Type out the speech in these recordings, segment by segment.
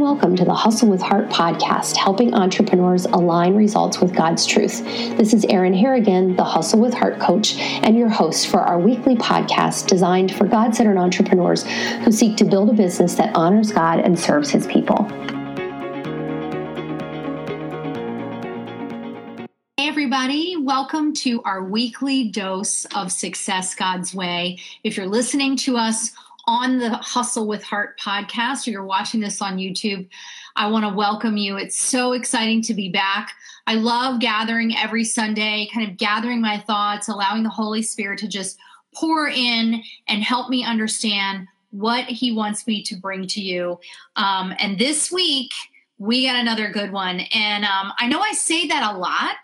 And welcome to the Hustle with Heart podcast, helping entrepreneurs align results with God's truth. This is Erin Harrigan, the Hustle with Heart coach, and your host for our weekly podcast designed for God centered entrepreneurs who seek to build a business that honors God and serves his people. Hey, everybody, welcome to our weekly dose of Success God's Way. If you're listening to us on the Hustle with Heart podcast or you're watching this on YouTube, I want to welcome you. It's so exciting to be back. I love gathering every Sunday, kind of gathering my thoughts, allowing the Holy Spirit to just pour in and help me understand what He wants me to bring to you. Um, and this week, we got another good one. And um, I know I say that a lot,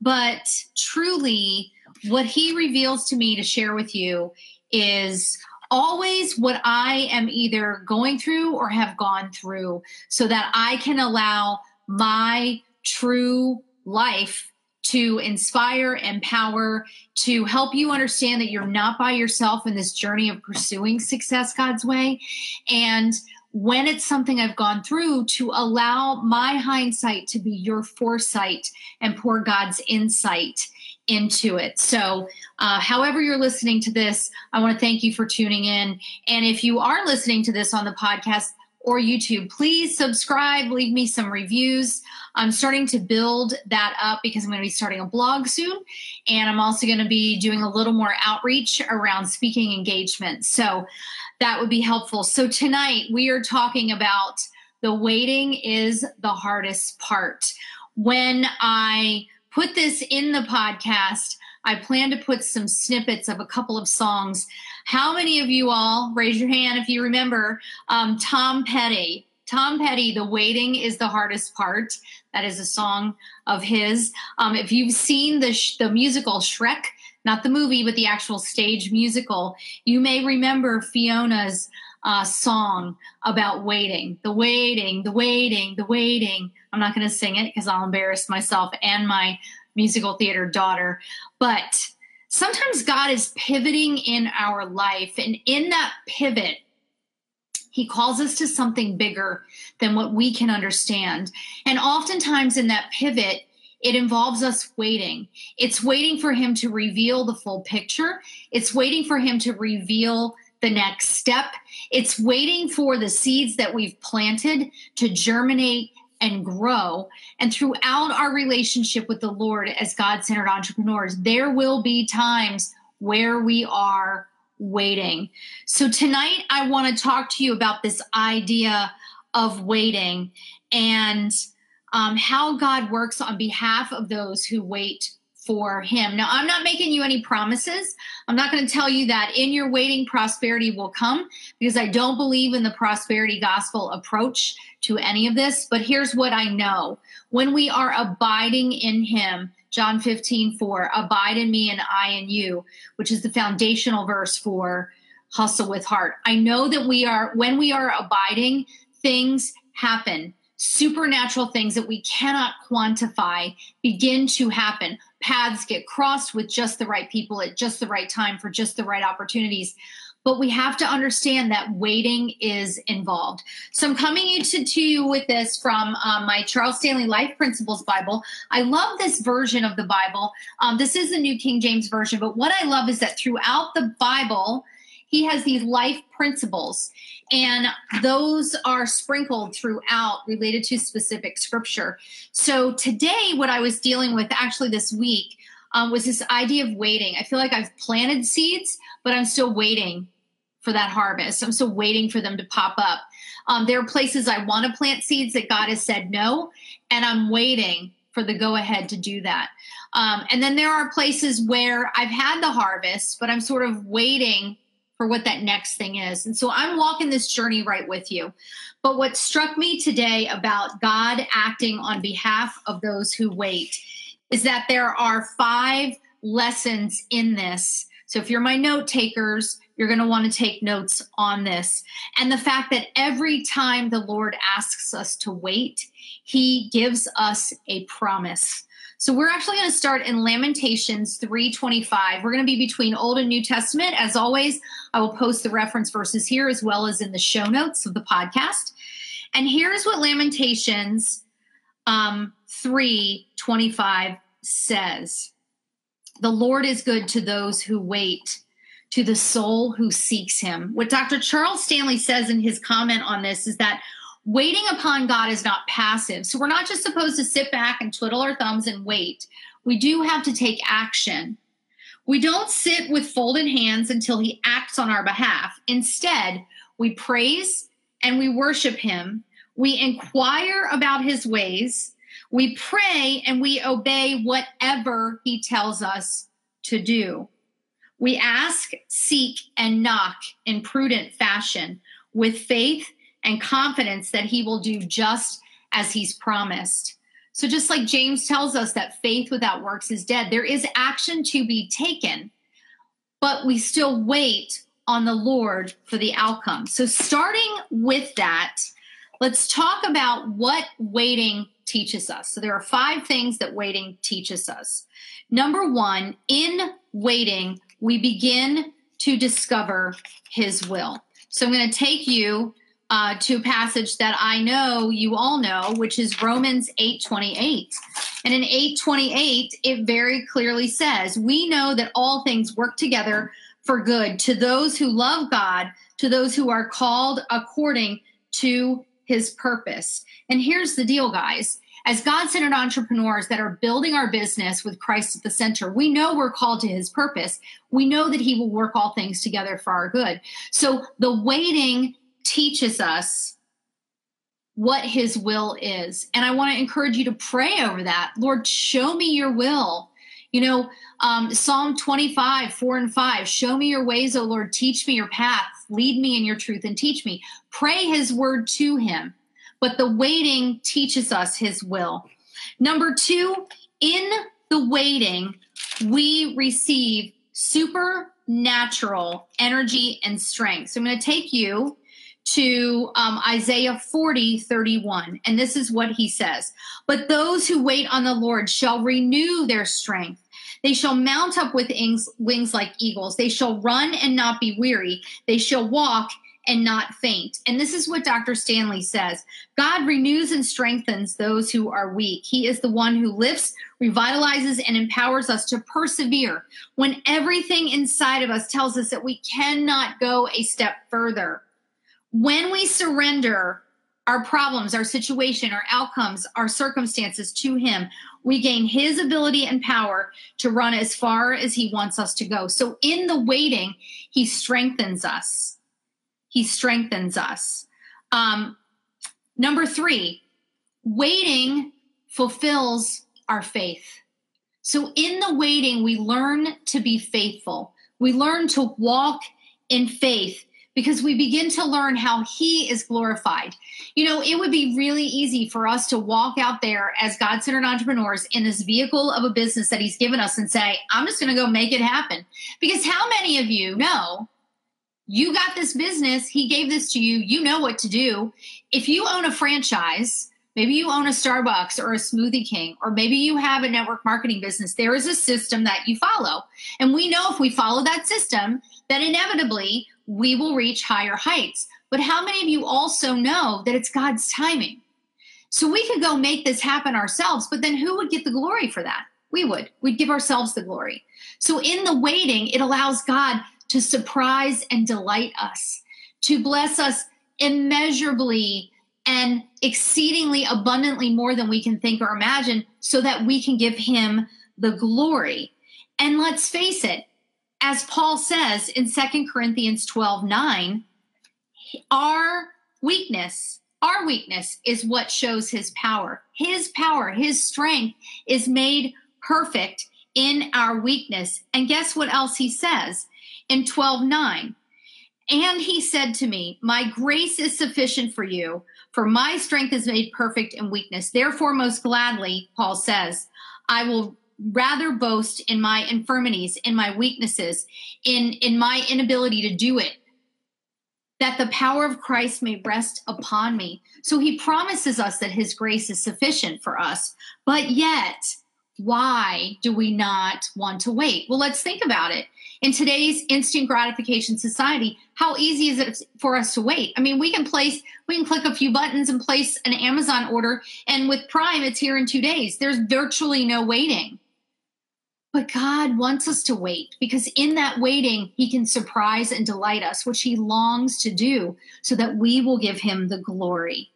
but truly, what He reveals to me to share with you is always what I am either going through or have gone through so that I can allow my true life to inspire, empower, to help you understand that you're not by yourself in this journey of pursuing success God's way. And when it's something I've gone through, to allow my hindsight to be your foresight and pour God's insight into it. So, uh, however, you're listening to this, I want to thank you for tuning in. And if you are listening to this on the podcast or YouTube, please subscribe, leave me some reviews. I'm starting to build that up because I'm going to be starting a blog soon. And I'm also going to be doing a little more outreach around speaking engagement. So, that would be helpful. So, tonight we are talking about the waiting is the hardest part. When I put this in the podcast. I plan to put some snippets of a couple of songs. How many of you all, raise your hand if you remember, um, Tom Petty? Tom Petty, The Waiting is the Hardest Part. That is a song of his. Um, if you've seen the, sh- the musical Shrek, not the movie, but the actual stage musical, you may remember Fiona's uh, song about waiting, the waiting, the waiting, the waiting. I'm not going to sing it because I'll embarrass myself and my musical theater daughter. But sometimes God is pivoting in our life, and in that pivot, he calls us to something bigger than what we can understand. And oftentimes in that pivot, it involves us waiting. It's waiting for him to reveal the full picture. It's waiting for him to reveal the next step. It's waiting for the seeds that we've planted to germinate and grow. And throughout our relationship with the Lord as God centered entrepreneurs, there will be times where we are waiting. So tonight, I want to talk to you about this idea of waiting and um, how God works on behalf of those who wait for him. Now, I'm not making you any promises. I'm not going to tell you that in your waiting, prosperity will come because I don't believe in the prosperity gospel approach to any of this. But here's what I know when we are abiding in him, John 15, 4, abide in me and I in you, which is the foundational verse for hustle with heart. I know that we are, when we are abiding, things happen supernatural things that we cannot quantify begin to happen. Paths get crossed with just the right people at just the right time for just the right opportunities. But we have to understand that waiting is involved. So I'm coming to, to you with this from um, my Charles Stanley Life Principles Bible. I love this version of the Bible. Um, this is the New King James Version, but what I love is that throughout the Bible, he has these life principles and those are sprinkled throughout related to specific scripture. So today what i was dealing with actually this week um, was this idea of waiting. I feel like i've planted seeds but i'm still waiting for that harvest. I'm still waiting for them to pop up. Um, there are places i want to plant seeds that god has said no and i'm waiting for the go ahead to do that. Um, and then there are places where i've had the harvest but i'm sort of waiting for what that next thing is. And so I'm walking this journey right with you. But what struck me today about God acting on behalf of those who wait is that there are five lessons in this. So if you're my note takers, you're going to want to take notes on this. And the fact that every time the Lord asks us to wait, he gives us a promise. So we're actually going to start in Lamentations 3:25. We're going to be between Old and New Testament. As always, I will post the reference verses here as well as in the show notes of the podcast. And here's what Lamentations um, 3 25 says The Lord is good to those who wait, to the soul who seeks him. What Dr. Charles Stanley says in his comment on this is that waiting upon God is not passive. So we're not just supposed to sit back and twiddle our thumbs and wait. We do have to take action. We don't sit with folded hands until he acts on our behalf. Instead, we praise and we worship him. We inquire about his ways. We pray and we obey whatever he tells us to do. We ask, seek, and knock in prudent fashion with faith and confidence that he will do just as he's promised. So, just like James tells us that faith without works is dead, there is action to be taken, but we still wait on the Lord for the outcome. So, starting with that, let's talk about what waiting teaches us. So, there are five things that waiting teaches us. Number one, in waiting, we begin to discover his will. So, I'm going to take you uh, to a passage that I know you all know, which is Romans 8:28. And in 8:28, it very clearly says, "We know that all things work together for good to those who love God, to those who are called according to his purpose." And here's the deal, guys. As God centered entrepreneurs that are building our business with Christ at the center, we know we're called to his purpose. We know that he will work all things together for our good. So the waiting teaches us what his will is. And I want to encourage you to pray over that. Lord, show me your will. You know, um, Psalm 25, 4 and 5, show me your ways, O Lord, teach me your path, lead me in your truth and teach me. Pray his word to him. But the waiting teaches us his will. Number two, in the waiting, we receive supernatural energy and strength. So I'm going to take you to um, Isaiah 40, 31. And this is what he says But those who wait on the Lord shall renew their strength. They shall mount up with wings like eagles. They shall run and not be weary. They shall walk and not faint. And this is what Dr. Stanley says God renews and strengthens those who are weak. He is the one who lifts, revitalizes, and empowers us to persevere when everything inside of us tells us that we cannot go a step further. When we surrender our problems, our situation, our outcomes, our circumstances to Him, we gain His ability and power to run as far as He wants us to go. So in the waiting, He strengthens us. He strengthens us. Um, number three, waiting fulfills our faith. So in the waiting, we learn to be faithful. We learn to walk in faith because we begin to learn how he is glorified. You know, it would be really easy for us to walk out there as God centered entrepreneurs in this vehicle of a business that he's given us and say, I'm just going to go make it happen. Because how many of you know you got this business, he gave this to you, you know what to do. If you own a franchise, Maybe you own a Starbucks or a Smoothie King, or maybe you have a network marketing business. There is a system that you follow. And we know if we follow that system, that inevitably we will reach higher heights. But how many of you also know that it's God's timing? So we could go make this happen ourselves, but then who would get the glory for that? We would. We'd give ourselves the glory. So in the waiting, it allows God to surprise and delight us, to bless us immeasurably and exceedingly abundantly more than we can think or imagine so that we can give him the glory. And let's face it, as Paul says in Second Corinthians 12 9, our weakness, our weakness is what shows his power. His power, his strength is made perfect in our weakness. And guess what else he says in 12 9? And he said to me, My grace is sufficient for you, for my strength is made perfect in weakness. Therefore, most gladly, Paul says, I will rather boast in my infirmities, in my weaknesses, in, in my inability to do it, that the power of Christ may rest upon me. So he promises us that his grace is sufficient for us. But yet, why do we not want to wait? Well, let's think about it. In today's instant gratification society, how easy is it for us to wait? I mean, we can place, we can click a few buttons and place an Amazon order, and with Prime, it's here in two days. There's virtually no waiting. But God wants us to wait because in that waiting, He can surprise and delight us, which He longs to do, so that we will give Him the glory.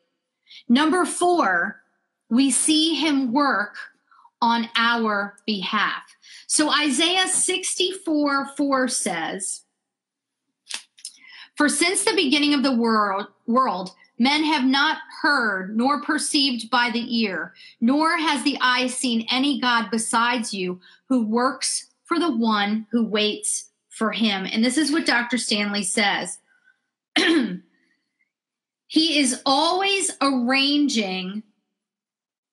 Number four, we see Him work on our behalf. So Isaiah 64 4 says, For since the beginning of the world, world, men have not heard nor perceived by the ear, nor has the eye seen any God besides you who works for the one who waits for him. And this is what Dr. Stanley says. he is always arranging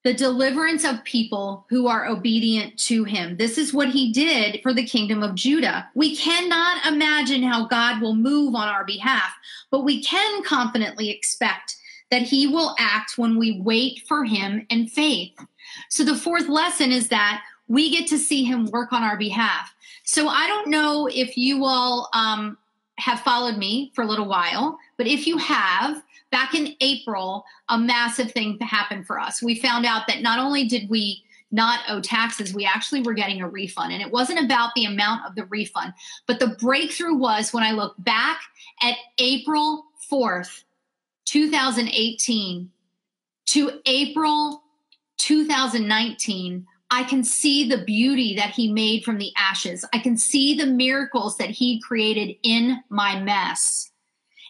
the deliverance of people who are obedient to him. This is what he did for the kingdom of Judah. We cannot imagine how God will move on our behalf, but we can confidently expect that he will act when we wait for him in faith. So the fourth lesson is that we get to see him work on our behalf. So I don't know if you all um, have followed me for a little while, but if you have, back in April, a massive thing happened for us. We found out that not only did we not owe taxes, we actually were getting a refund. And it wasn't about the amount of the refund, but the breakthrough was when I look back at April 4th, 2018 to April 2019. I can see the beauty that he made from the ashes. I can see the miracles that he created in my mess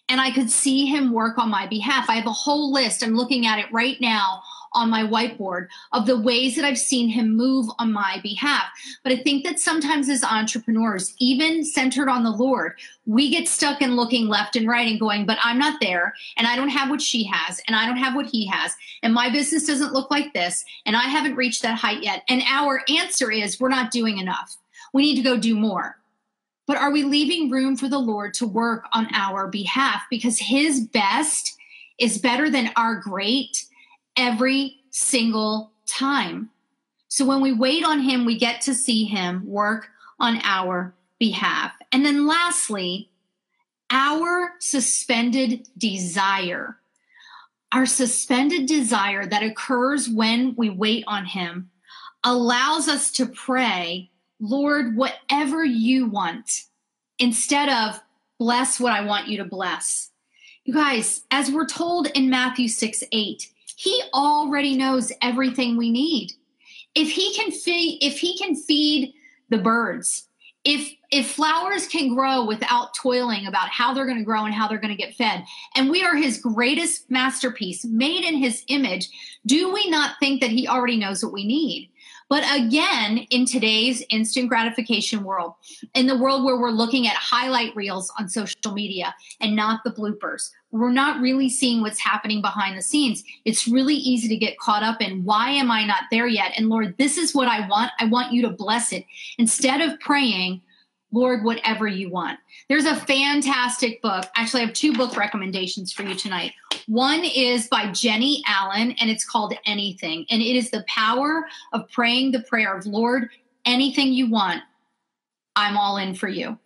and I could see him work on my behalf. I have a whole list. I'm looking at it right now on my whiteboard of the ways that I've seen him move on my behalf. But I think that sometimes as entrepreneurs, even centered on the Lord, we get stuck in looking left and right and going, but I'm not there and I don't have what she has and I don't have what he has and my business doesn't look like this and I haven't reached that height yet. And our answer is we're not doing enough. We need to go do more but are we leaving room for the Lord to work on our behalf? Because His best is better than our great every single time. So when we wait on Him, we get to see Him work on our behalf. And then lastly, our suspended desire. Our suspended desire that occurs when we wait on Him allows us to pray Lord, whatever you want, instead of bless what I want you to bless. You guys, as we're told in Matthew 6 8, he already knows everything we need. If he can feed, if he can feed the birds, if if flowers can grow without toiling about how they're going to grow and how they're going to get fed, and we are his greatest masterpiece, made in his image, do we not think that he already knows what we need? But again, in today's instant gratification world, in the world where we're looking at highlight reels on social media and not the bloopers, we're not really seeing what's happening behind the scenes. It's really easy to get caught up in why am I not there yet? And Lord, this is what I want. I want you to bless it. Instead of praying, Lord, whatever you want. There's a fantastic book. Actually, I have two book recommendations for you tonight. One is by Jennie Allen, and it's called Anything. And it is the power of praying the prayer of Lord, anything you want, I'm all in for you.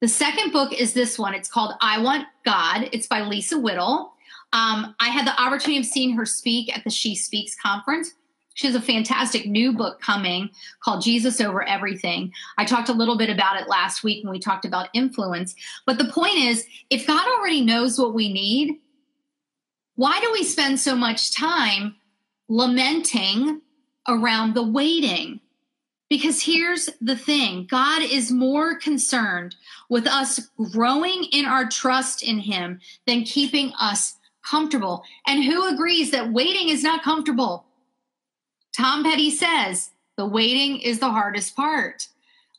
The second book is this one. It's called I Want God. It's by Lisa Whittle. Um, I had the opportunity of seeing her speak at the She Speaks conference. She has a fantastic new book coming called Jesus Over Everything. I talked a little bit about it last week when we talked about influence. But the point is, if God already knows what we need, why do we spend so much time lamenting around the waiting? Because here's the thing God is more concerned with us growing in our trust in Him than keeping us comfortable. And who agrees that waiting is not comfortable? Tom Petty says the waiting is the hardest part.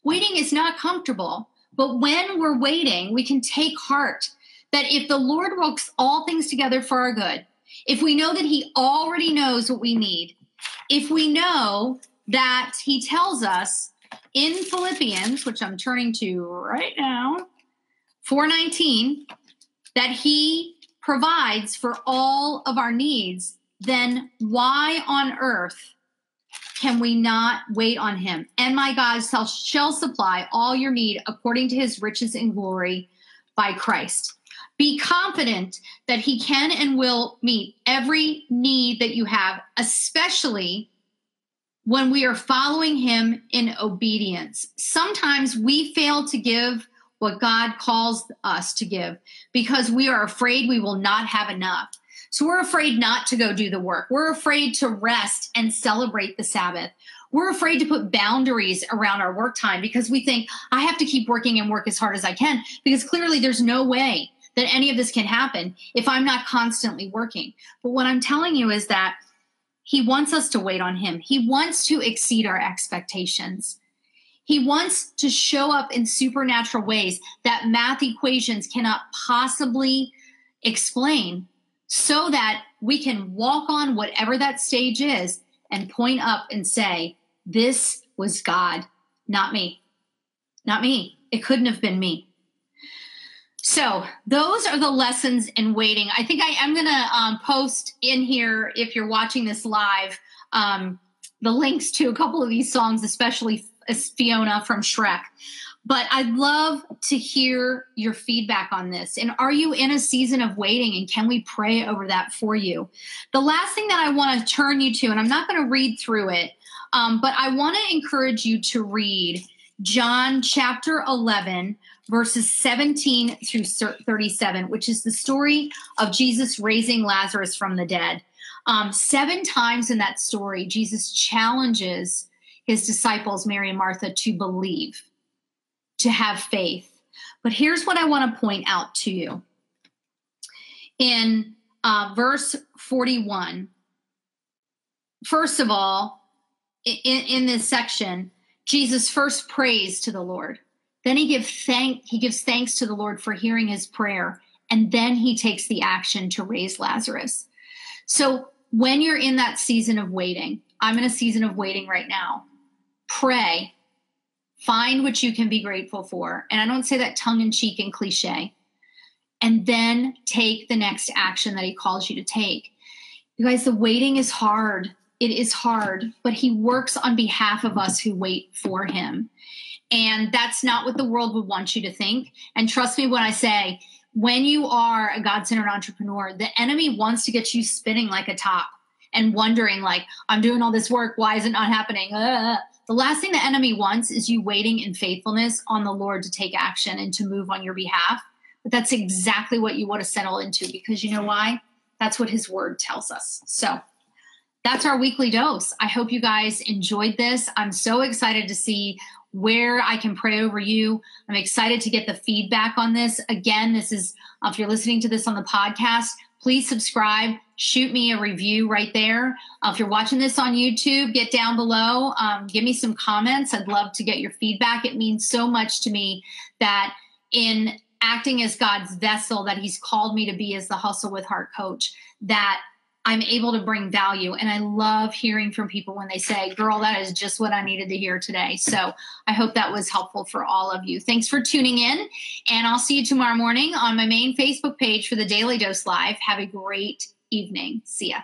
Waiting is not comfortable, but when we're waiting, we can take heart that if the Lord works all things together for our good, if we know that He already knows what we need, if we know that He tells us in Philippians, which I'm turning to right now, 419, that He provides for all of our needs, then why on earth can we not wait on him? And my God shall, supply all your need according to his riches and glory by Christ. Be confident that he can and will meet every need that you have, especially when we are following him in obedience. Sometimes we fail to give what God calls us to give because we are afraid we will not have enough. So we're afraid not to go do the work. We're afraid to rest and celebrate the Sabbath. We're afraid to put boundaries around our work time because we think I have to keep working and work as hard as I can because clearly there's no way that any of this can happen if I'm not constantly working. But what I'm telling you is that he wants us to wait on him. He wants to exceed our expectations. He wants to show up in supernatural ways that math equations cannot possibly explain so that we can walk on whatever that stage is and point up and say, This was God, not me. Not me. It couldn't have been me. So, those are the lessons in waiting. I think I am going to um, post in here, if you're watching this live, um, the links to a couple of these songs, especially Fiona from Shrek. But I'd love to hear your feedback on this. And are you in a season of waiting? And can we pray over that for you? The last thing that I want to turn you to, and I'm not going to read through it, um, but I want to encourage you to read John chapter 11, verses 17 through 37, which is the story of Jesus raising Lazarus from the dead. Um, seven times in that story, Jesus challenges his disciples, Mary and Martha, to believe to have faith. But here's what I want to point out to you. In uh, verse 41, first of all, in, in this section, Jesus first prays to the Lord. Then he gives thank he gives thanks to the Lord for hearing his prayer, and then he takes the action to raise Lazarus. So when you're in that season of waiting, I'm in a season of waiting right now. Pray Find what you can be grateful for. And I don't say that tongue in cheek and cliche. And then take the next action that he calls you to take. You guys, the waiting is hard. It is hard, but he works on behalf of us who wait for him. And that's not what the world would want you to think. And trust me when I say, when you are a God centered entrepreneur, the enemy wants to get you spinning like a top and wondering, like, I'm doing all this work. Why is it not happening? Uh, the last thing the enemy wants is you waiting in faithfulness on the Lord to take action and to move on your behalf. But that's exactly what you want to settle into because you know why? That's what his word tells us. So that's our weekly dose. I hope you guys enjoyed this. I'm so excited to see where I can pray over you. I'm excited to get the feedback on this. Again, this is, uh, if you're listening to this on the podcast, please subscribe shoot me a review right there. Uh, if you're watching this on YouTube, get down below, um, give me some comments. I'd love to get your feedback. It means so much to me that in acting as God's vessel that He's called me to be as the Hustle with Heart coach, that I'm able to bring value. And I love hearing from people when they say, girl, that is just what I needed to hear today. So I hope that was helpful for all of you. Thanks for tuning in. And I'll see you tomorrow morning on my main Facebook page for the Daily Dose Live. Have a great evening. See ya.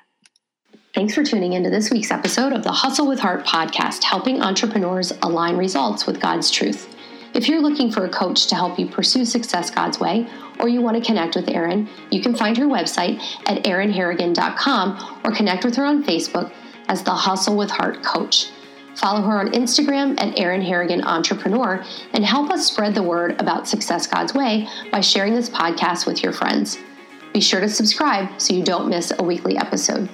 Thanks for tuning into this week's episode of the Hustle with Heart podcast, helping entrepreneurs align results with God's truth. If you're looking for a coach to help you pursue success God's way, or you want to connect with Erin, you can find her website at erinharrigan.com or connect with her on Facebook as the Hustle with Heart Coach. Follow her on Instagram at Erin Harrigan Entrepreneur and help us spread the word about Success God's Way by sharing this podcast with your friends. Be sure to subscribe so you don't miss a weekly episode.